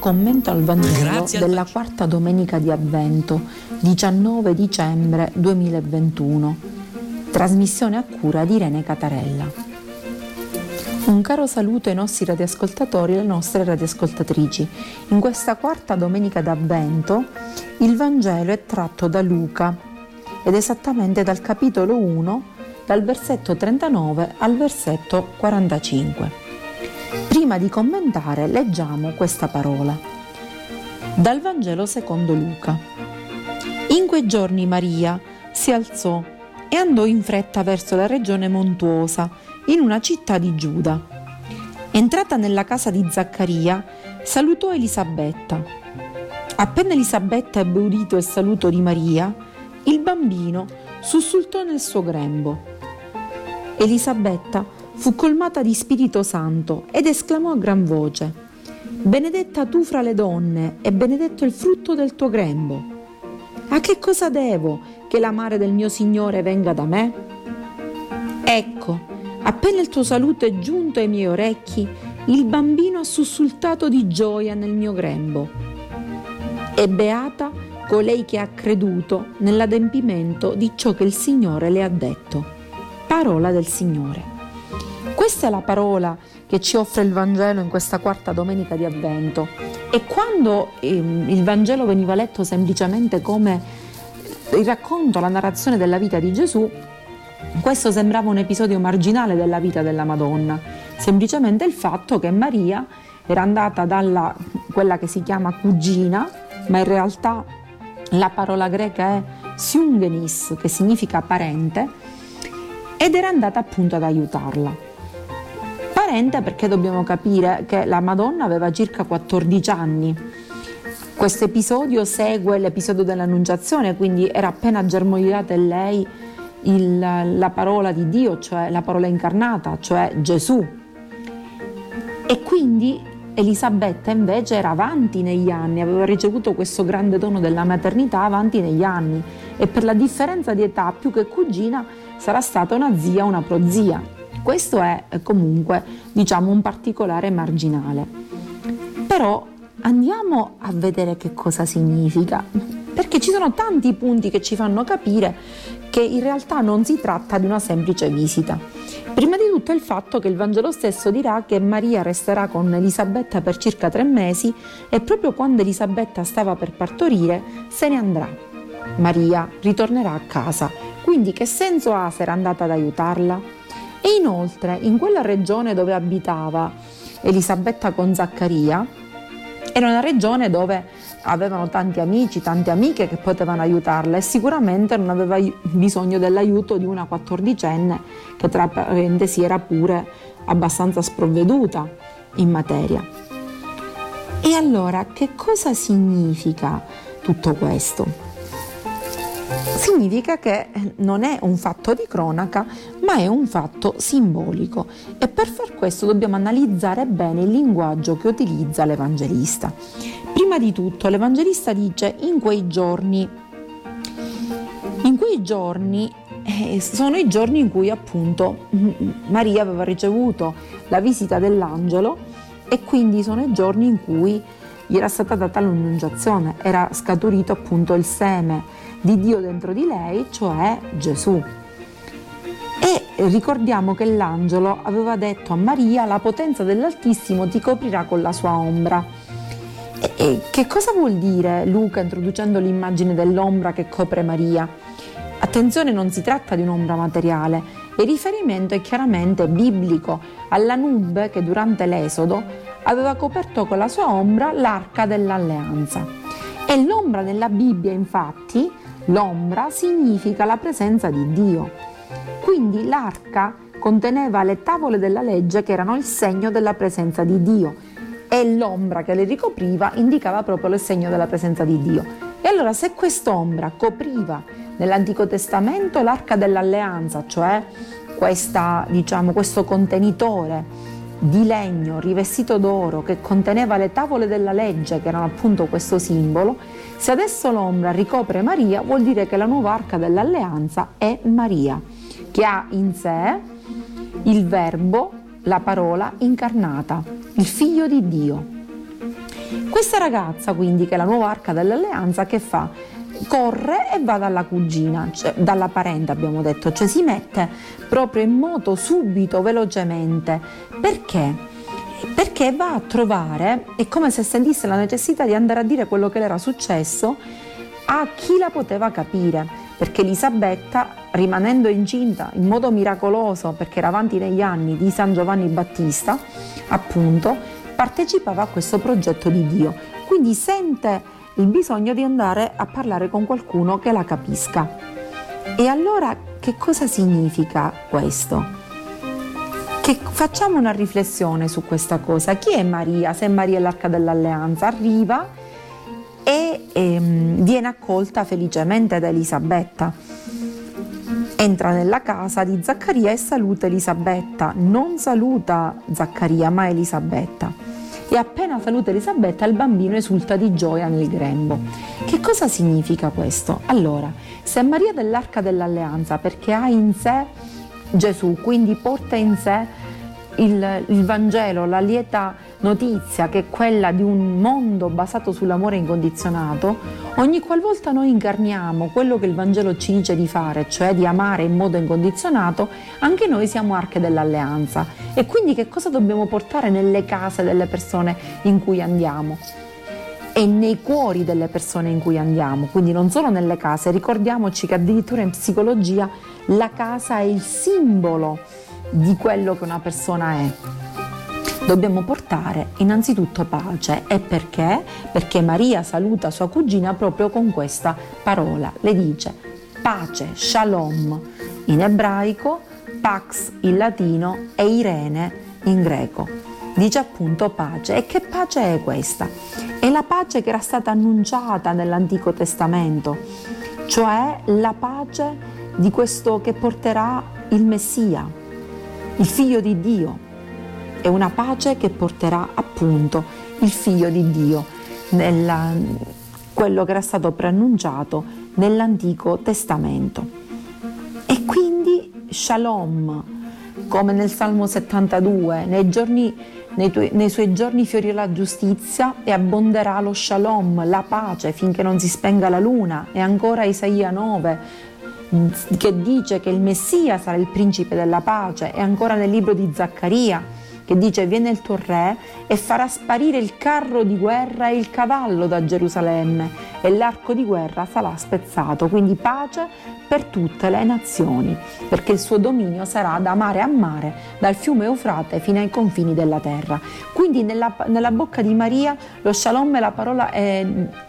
Commento al Vangelo Grazie della quarta domenica di Avvento, 19 dicembre 2021. Trasmissione a cura di Irene Catarella. Un caro saluto ai nostri radioascoltatori e alle nostre radioascoltatrici. In questa quarta domenica d'Avvento il Vangelo è tratto da Luca ed esattamente dal capitolo 1, dal versetto 39 al versetto 45. Prima di commentare leggiamo questa parola. Dal Vangelo secondo Luca. In quei giorni Maria si alzò e andò in fretta verso la regione montuosa, in una città di Giuda. Entrata nella casa di Zaccaria, salutò Elisabetta. Appena Elisabetta ebbe udito il saluto di Maria, il bambino sussultò nel suo grembo. Elisabetta fu colmata di Spirito Santo ed esclamò a gran voce, Benedetta tu fra le donne e benedetto il frutto del tuo grembo. A che cosa devo che la mare del mio Signore venga da me? Ecco, appena il tuo saluto è giunto ai miei orecchi, il bambino ha sussultato di gioia nel mio grembo. E beata colei che ha creduto nell'adempimento di ciò che il Signore le ha detto. Parola del Signore. Questa è la parola che ci offre il Vangelo in questa quarta domenica di Avvento. E quando ehm, il Vangelo veniva letto semplicemente come il racconto, la narrazione della vita di Gesù, questo sembrava un episodio marginale della vita della Madonna, semplicemente il fatto che Maria era andata dalla quella che si chiama cugina, ma in realtà la parola greca è siungenis, che significa parente, ed era andata appunto ad aiutarla parente perché dobbiamo capire che la Madonna aveva circa 14 anni. Questo episodio segue l'episodio dell'Annunciazione, quindi era appena germogliata in lei il, la parola di Dio, cioè la parola incarnata, cioè Gesù. E quindi Elisabetta invece era avanti negli anni, aveva ricevuto questo grande dono della maternità avanti negli anni e per la differenza di età più che cugina sarà stata una zia, una prozia. Questo è eh, comunque diciamo un particolare marginale. Però andiamo a vedere che cosa significa, perché ci sono tanti punti che ci fanno capire che in realtà non si tratta di una semplice visita. Prima di tutto il fatto che il Vangelo stesso dirà che Maria resterà con Elisabetta per circa tre mesi e proprio quando Elisabetta stava per partorire se ne andrà. Maria ritornerà a casa, quindi che senso ha se era andata ad aiutarla? E inoltre in quella regione dove abitava Elisabetta con Zaccaria, era una regione dove avevano tanti amici, tante amiche che potevano aiutarla e sicuramente non aveva bisogno dell'aiuto di una quattordicenne che tra parentesi era pure abbastanza sprovveduta in materia. E allora che cosa significa tutto questo? Significa che non è un fatto di cronaca, ma è un fatto simbolico. E per far questo dobbiamo analizzare bene il linguaggio che utilizza l'Evangelista. Prima di tutto l'Evangelista dice in quei giorni, in quei giorni eh, sono i giorni in cui appunto Maria aveva ricevuto la visita dell'angelo e quindi sono i giorni in cui gli era stata data l'annunciazione, era scaturito appunto il seme di Dio dentro di lei, cioè Gesù. E ricordiamo che l'angelo aveva detto a Maria la potenza dell'Altissimo ti coprirà con la sua ombra. E, e che cosa vuol dire Luca introducendo l'immagine dell'ombra che copre Maria? Attenzione, non si tratta di un'ombra materiale, il riferimento è chiaramente biblico alla nube che durante l'Esodo aveva coperto con la sua ombra l'arca dell'alleanza. E l'ombra nella Bibbia, infatti, L'ombra significa la presenza di Dio. Quindi l'arca conteneva le tavole della legge che erano il segno della presenza di Dio e l'ombra che le ricopriva indicava proprio il segno della presenza di Dio. E allora se quest'ombra copriva nell'Antico Testamento l'arca dell'alleanza, cioè questa, diciamo, questo contenitore di legno rivestito d'oro che conteneva le tavole della legge, che erano appunto questo simbolo, se adesso l'ombra ricopre Maria, vuol dire che la nuova arca dell'alleanza è Maria, che ha in sé il verbo, la parola incarnata, il figlio di Dio. Questa ragazza quindi, che è la nuova arca dell'alleanza, che fa? Corre e va dalla cugina, cioè dalla parente abbiamo detto, cioè si mette proprio in moto subito, velocemente. Perché? Perché va a trovare, è come se sentisse la necessità di andare a dire quello che le era successo a chi la poteva capire perché Elisabetta, rimanendo incinta in modo miracoloso, perché era avanti negli anni di San Giovanni Battista, appunto, partecipava a questo progetto di Dio. Quindi sente il bisogno di andare a parlare con qualcuno che la capisca. E allora che cosa significa questo? Che facciamo una riflessione su questa cosa. Chi è Maria? Se Maria è l'arca dell'alleanza, arriva e ehm, viene accolta felicemente da Elisabetta. Entra nella casa di Zaccaria e saluta Elisabetta, non saluta Zaccaria ma Elisabetta. E appena saluta Elisabetta il bambino esulta di gioia nel grembo. Che cosa significa questo? Allora, se Maria dell'Arca dell'Alleanza perché ha in sé Gesù, quindi porta in sé il, il Vangelo, la lieta notizia che è quella di un mondo basato sull'amore incondizionato, ogni qualvolta noi incarniamo quello che il Vangelo ci dice di fare, cioè di amare in modo incondizionato, anche noi siamo arche dell'alleanza. E quindi che cosa dobbiamo portare nelle case delle persone in cui andiamo? e nei cuori delle persone in cui andiamo, quindi non solo nelle case, ricordiamoci che addirittura in psicologia la casa è il simbolo di quello che una persona è. Dobbiamo portare innanzitutto pace. E perché? Perché Maria saluta sua cugina proprio con questa parola. Le dice pace, shalom in ebraico, pax in latino e Irene in greco. Dice appunto pace. E che pace è questa? È la pace che era stata annunciata nell'Antico Testamento, cioè la pace di questo che porterà il Messia, il figlio di Dio è una pace che porterà appunto il figlio di Dio, nella, quello che era stato preannunciato nell'Antico Testamento. E quindi Shalom, come nel Salmo 72, nei, giorni, nei, tuoi, nei suoi giorni fiorirà la giustizia e abbonderà lo Shalom, la pace, finché non si spenga la luna. E ancora Isaia 9, che dice che il Messia sarà il principe della pace. E ancora nel libro di Zaccaria, che dice viene il tuo re e farà sparire il carro di guerra e il cavallo da Gerusalemme e l'arco di guerra sarà spezzato, quindi pace per tutte le nazioni, perché il suo dominio sarà da mare a mare, dal fiume Eufrate fino ai confini della terra. Quindi nella, nella bocca di Maria lo shalom è la parola, è,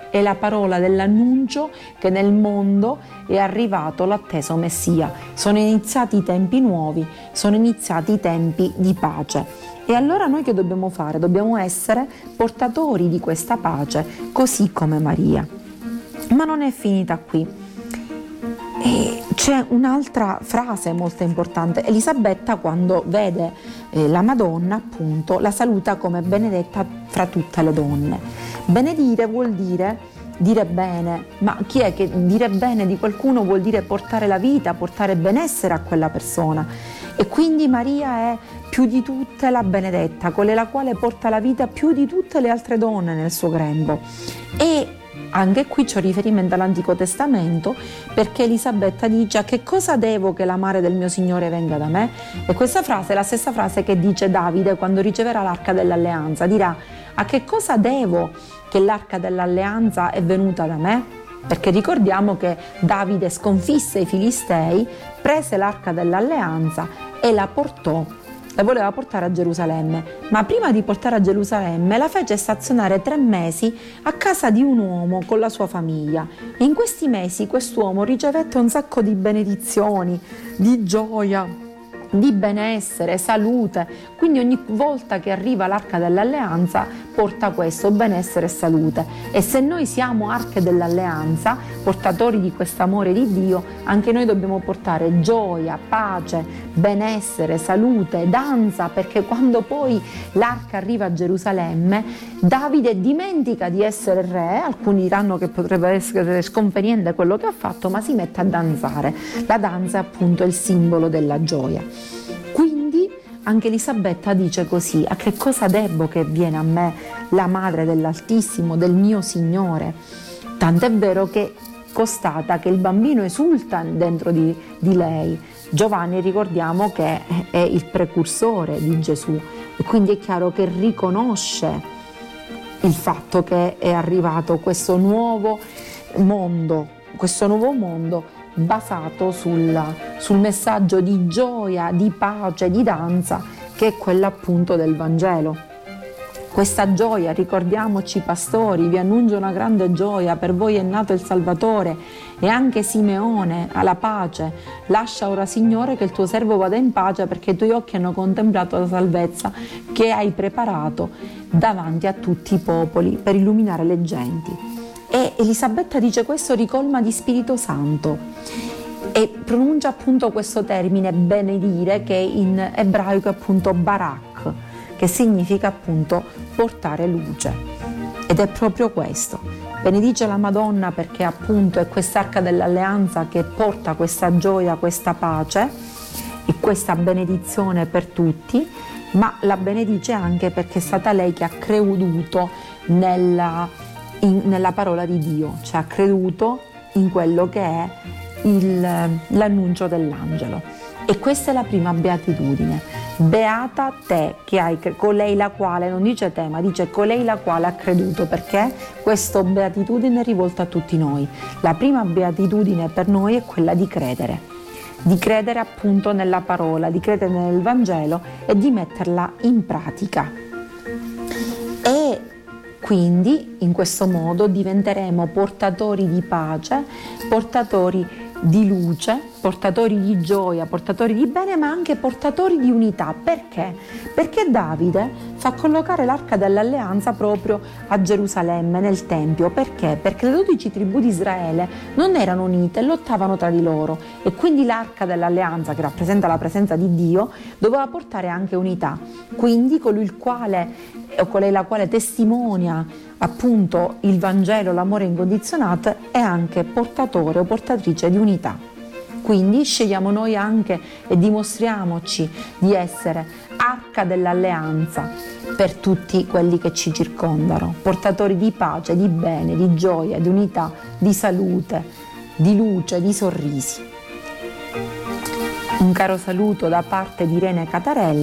è la parola dell'annuncio che nel mondo è arrivato l'atteso Messia. Sono iniziati i tempi nuovi, sono iniziati i tempi di pace. E allora noi che dobbiamo fare? Dobbiamo essere portatori di questa pace, così come Maria. Ma non è finita qui. E c'è un'altra frase molto importante. Elisabetta quando vede eh, la Madonna, appunto, la saluta come benedetta fra tutte le donne. Benedire vuol dire dire bene, ma chi è che dire bene di qualcuno vuol dire portare la vita, portare benessere a quella persona. E quindi Maria è più di tutte la benedetta, quella la quale porta la vita più di tutte le altre donne nel suo grembo. E anche qui c'è riferimento all'Antico Testamento perché Elisabetta dice a che cosa devo che la mare del mio Signore venga da me? E questa frase è la stessa frase che dice Davide quando riceverà l'arca dell'alleanza, dirà a che cosa devo che l'arca dell'alleanza è venuta da me? Perché ricordiamo che Davide sconfisse i Filistei, prese l'arca dell'alleanza e la portò la voleva portare a Gerusalemme, ma prima di portare a Gerusalemme la fece stazionare tre mesi a casa di un uomo con la sua famiglia. E in questi mesi quest'uomo ricevette un sacco di benedizioni, di gioia, di benessere, salute. Quindi ogni volta che arriva l'arca dell'alleanza porta questo, benessere e salute. E se noi siamo arche dell'alleanza, portatori di questo amore di Dio, anche noi dobbiamo portare gioia, pace, benessere, salute, danza, perché quando poi l'arca arriva a Gerusalemme, Davide dimentica di essere re, alcuni diranno che potrebbe essere sconveniente quello che ha fatto, ma si mette a danzare. La danza è appunto il simbolo della gioia. Anche Elisabetta dice così, a che cosa debbo che viene a me la madre dell'Altissimo, del mio Signore? Tant'è vero che costata che il bambino esulta dentro di, di lei. Giovanni ricordiamo che è il precursore di Gesù e quindi è chiaro che riconosce il fatto che è arrivato questo nuovo mondo, questo nuovo mondo basato sul, sul messaggio di gioia, di pace, di danza che è quello appunto del Vangelo. Questa gioia, ricordiamoci pastori, vi annuncio una grande gioia, per voi è nato il Salvatore e anche Simeone, alla pace. Lascia ora Signore che il tuo servo vada in pace perché i tuoi occhi hanno contemplato la salvezza che hai preparato davanti a tutti i popoli per illuminare le genti. E Elisabetta dice questo ricolma di Spirito Santo e pronuncia appunto questo termine benedire che in ebraico è appunto barak, che significa appunto portare luce. Ed è proprio questo. Benedice la Madonna perché appunto è quest'arca dell'alleanza che porta questa gioia, questa pace e questa benedizione per tutti, ma la benedice anche perché è stata lei che ha creduto nella, in, nella parola di Dio, cioè ha creduto in quello che è il, l'annuncio dell'angelo. E questa è la prima beatitudine. Beata te che hai colei la quale, non dice te, ma dice colei la quale ha creduto, perché questa beatitudine è rivolta a tutti noi. La prima beatitudine per noi è quella di credere, di credere appunto nella parola, di credere nel Vangelo e di metterla in pratica. E quindi in questo modo diventeremo portatori di pace, portatori di luce, portatori di gioia, portatori di bene, ma anche portatori di unità. Perché? Perché Davide fa collocare l'arca dell'alleanza proprio a Gerusalemme, nel Tempio. Perché? Perché le dodici tribù di Israele non erano unite, lottavano tra di loro e quindi l'arca dell'alleanza, che rappresenta la presenza di Dio, doveva portare anche unità. Quindi colui il quale o colei la quale testimonia appunto il Vangelo, l'amore incondizionato, è anche portatore o portatrice di unità. Quindi scegliamo noi anche e dimostriamoci di essere arca dell'alleanza per tutti quelli che ci circondano, portatori di pace, di bene, di gioia, di unità, di salute, di luce, di sorrisi. Un caro saluto da parte di Irene Catarella